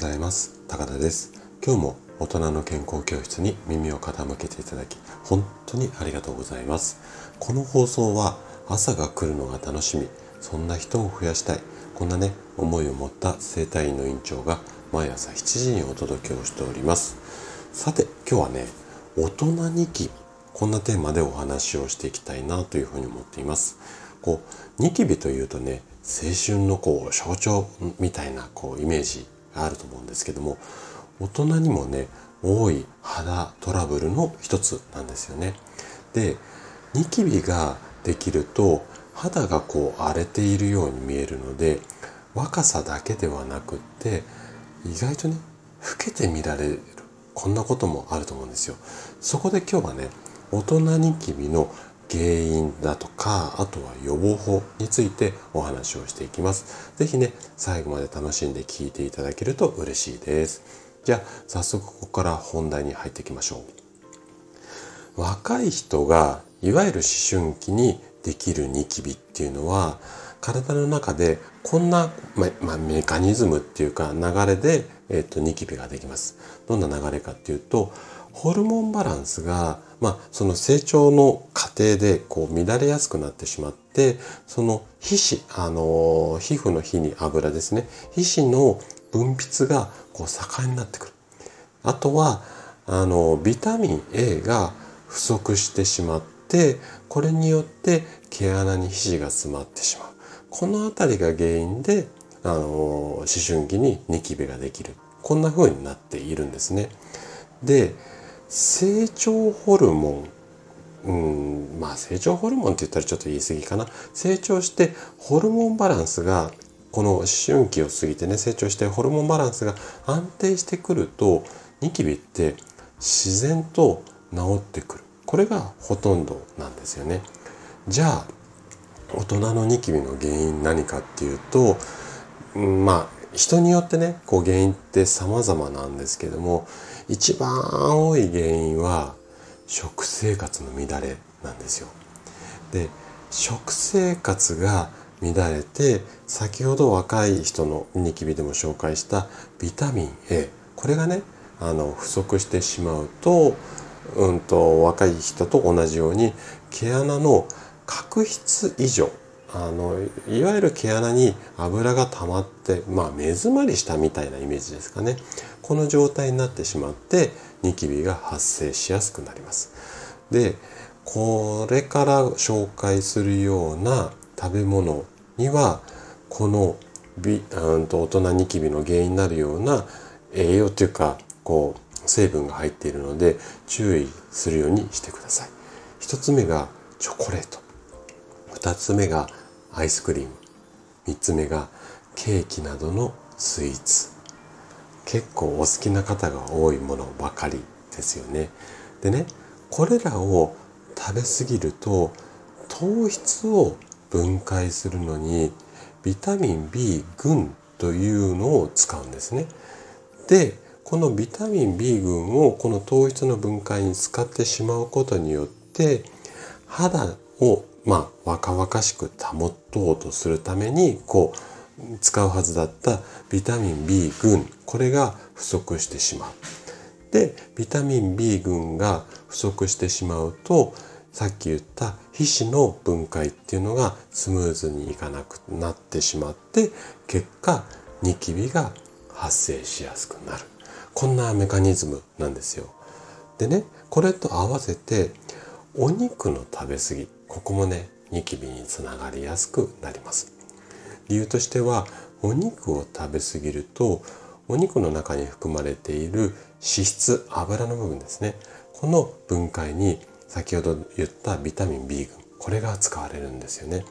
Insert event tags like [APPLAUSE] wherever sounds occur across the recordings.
ざいます。高田です。今日も大人の健康教室に耳を傾けていただき本当にありがとうございます。この放送は朝が来るのが楽しみそんな人を増やしたいこんなね思いを持った生体院の院長が毎朝7時にお届けをしております。さて今日はね大人ニキこんなテーマでお話をしていきたいなというふうに思っています。こうニキビというとね青春のこう象徴みたいなこうイメージがあると思うんですけども大人にもね多い肌トラブルの一つなんですよね。でニキビができると肌がこう荒れているように見えるので若さだけではなくって意外とね老けて見られる。こんなこともあると思うんですよ。そこで今日はね大人ニキビの原因だとかあとは予防法についてお話をしていきます。是非ね最後まで楽しんで聞いていただけると嬉しいです。じゃあ早速ここから本題に入っていきましょう。若い人がいわゆる思春期にできるニキビっていうのは体の中でこんな、まあ、メカニズムっていうか流れで、えーと、ニキビができます。どんな流れかっていうとホルモンバランスが、まあ、その成長の過程でこう乱れやすくなってしまってその皮脂あの皮膚の皮に油ですね皮脂の分泌がこう盛んになってくる。あとはあのビタミン A が不足してしまってこれによって毛穴に皮脂が詰まってしまう。この辺りが原因であの思春期にニキビができる。こんな風になっているんですね。で成長ホルモン。うんまあ成長ホルモンって言ったらちょっと言い過ぎかな。成長してホルモンバランスがこの思春期を過ぎてね成長してホルモンバランスが安定してくるとニキビって自然と治ってくる。これがほとんどなんですよね。じゃあ大人のニキビの原因何かっていうと、まあ人によってねこう原因って様々なんですけども一番多い原因は食生活の乱れなんですよ。で食生活が乱れて先ほど若い人のニキビでも紹介したビタミン A これがねあの不足してしまうと,、うんと若い人と同じように毛穴の角質異常あのいわゆる毛穴に油が溜まってまあ目詰まりしたみたいなイメージですかね。この状態になってしまってニキビが発生しやすくなります。でこれから紹介するような食べ物にはこのビうんと大人ニキビの原因になるような栄養というかこう成分が入っているので注意するようにしてください。一つ目がチョコレート。2つ目がアイスクリーム。3つ目がケーキなどのスイーツ。結構お好きな方が多いものばかりですよね。でねこれらを食べ過ぎると糖質を分解するのにビタミン B 群というのを使うんですね。でこのビタミン B 群をこの糖質の分解に使ってしまうことによって肌をまあ若々しく保とうとするためにこう使うはずだったビタミン B 群これが不足してしまう。でビタミン B 群が不足してしまうとさっき言った皮脂の分解っていうのがスムーズにいかなくなってしまって結果ニキビが発生しやすくなるこんなメカニズムなんですよ。でねこれと合わせてお肉の食べ過ぎここもねニキビにつながりやすくなります。理由としてはお肉を食べ過ぎるとお肉の中に含まれている脂質油の部分ですね。この分解に先ほど言ったビタミン B 群これが使われるんですよね。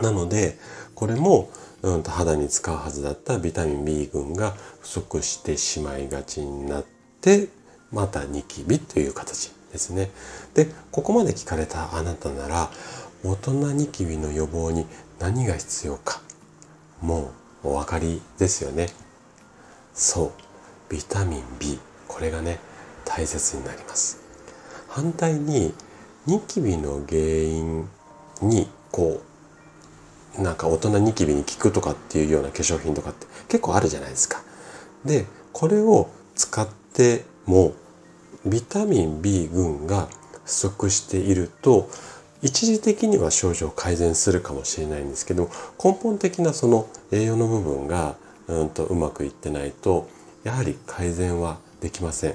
なのでこれも、うん、肌に使うはずだったビタミン B 群が不足してしまいがちになってまたニキビという形。ですね。で、ここまで聞かれたあなたなら、大人ニキビの予防に何が必要か、もうお分かりですよね。そう、ビタミン B、これがね、大切になります。反対に、ニキビの原因に、こう、なんか大人ニキビに効くとかっていうような化粧品とかって結構あるじゃないですか。でこれを使ってもビタミン B 群が不足していると一時的には症状改善するかもしれないんですけど根本的なその栄養の部分がうんとうまくいってないとやはり改善はできません。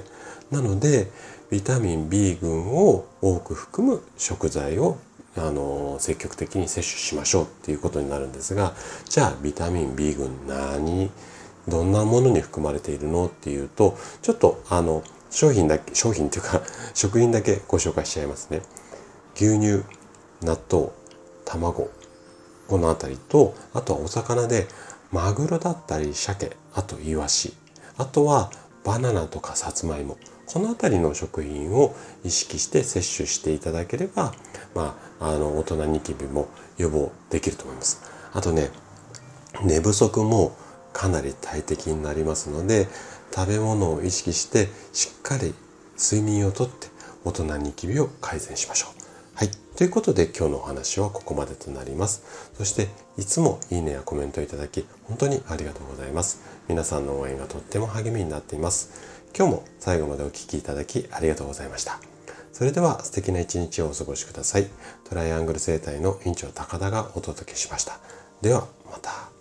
なのでビタミン B 群を多く含む食材をあの積極的に摂取しましょうっていうことになるんですがじゃあビタミン B 群何どんなものに含まれているのっていうとちょっとあの商品だけ商品っていうか [LAUGHS] 食品だけご紹介しちゃいますね牛乳納豆卵この辺りとあとはお魚でマグロだったり鮭あとイワシあとはバナナとかさつまいもこの辺りの食品を意識して摂取していただければ、まあ、あの大人ニキビも予防できると思います。あとね寝不足もかなり大敵になりますので食べ物を意識してしっかり睡眠をとって大人ニキビを改善しましょう。はい。ということで今日のお話はここまでとなります。そしていつもいいねやコメントいただき本当にありがとうございます。皆さんの応援がとっても励みになっています。今日も最後までお聴きいただきありがとうございました。それでは素敵な一日をお過ごしください。トライアングル生態の院長高田がお届けしました。ではまた。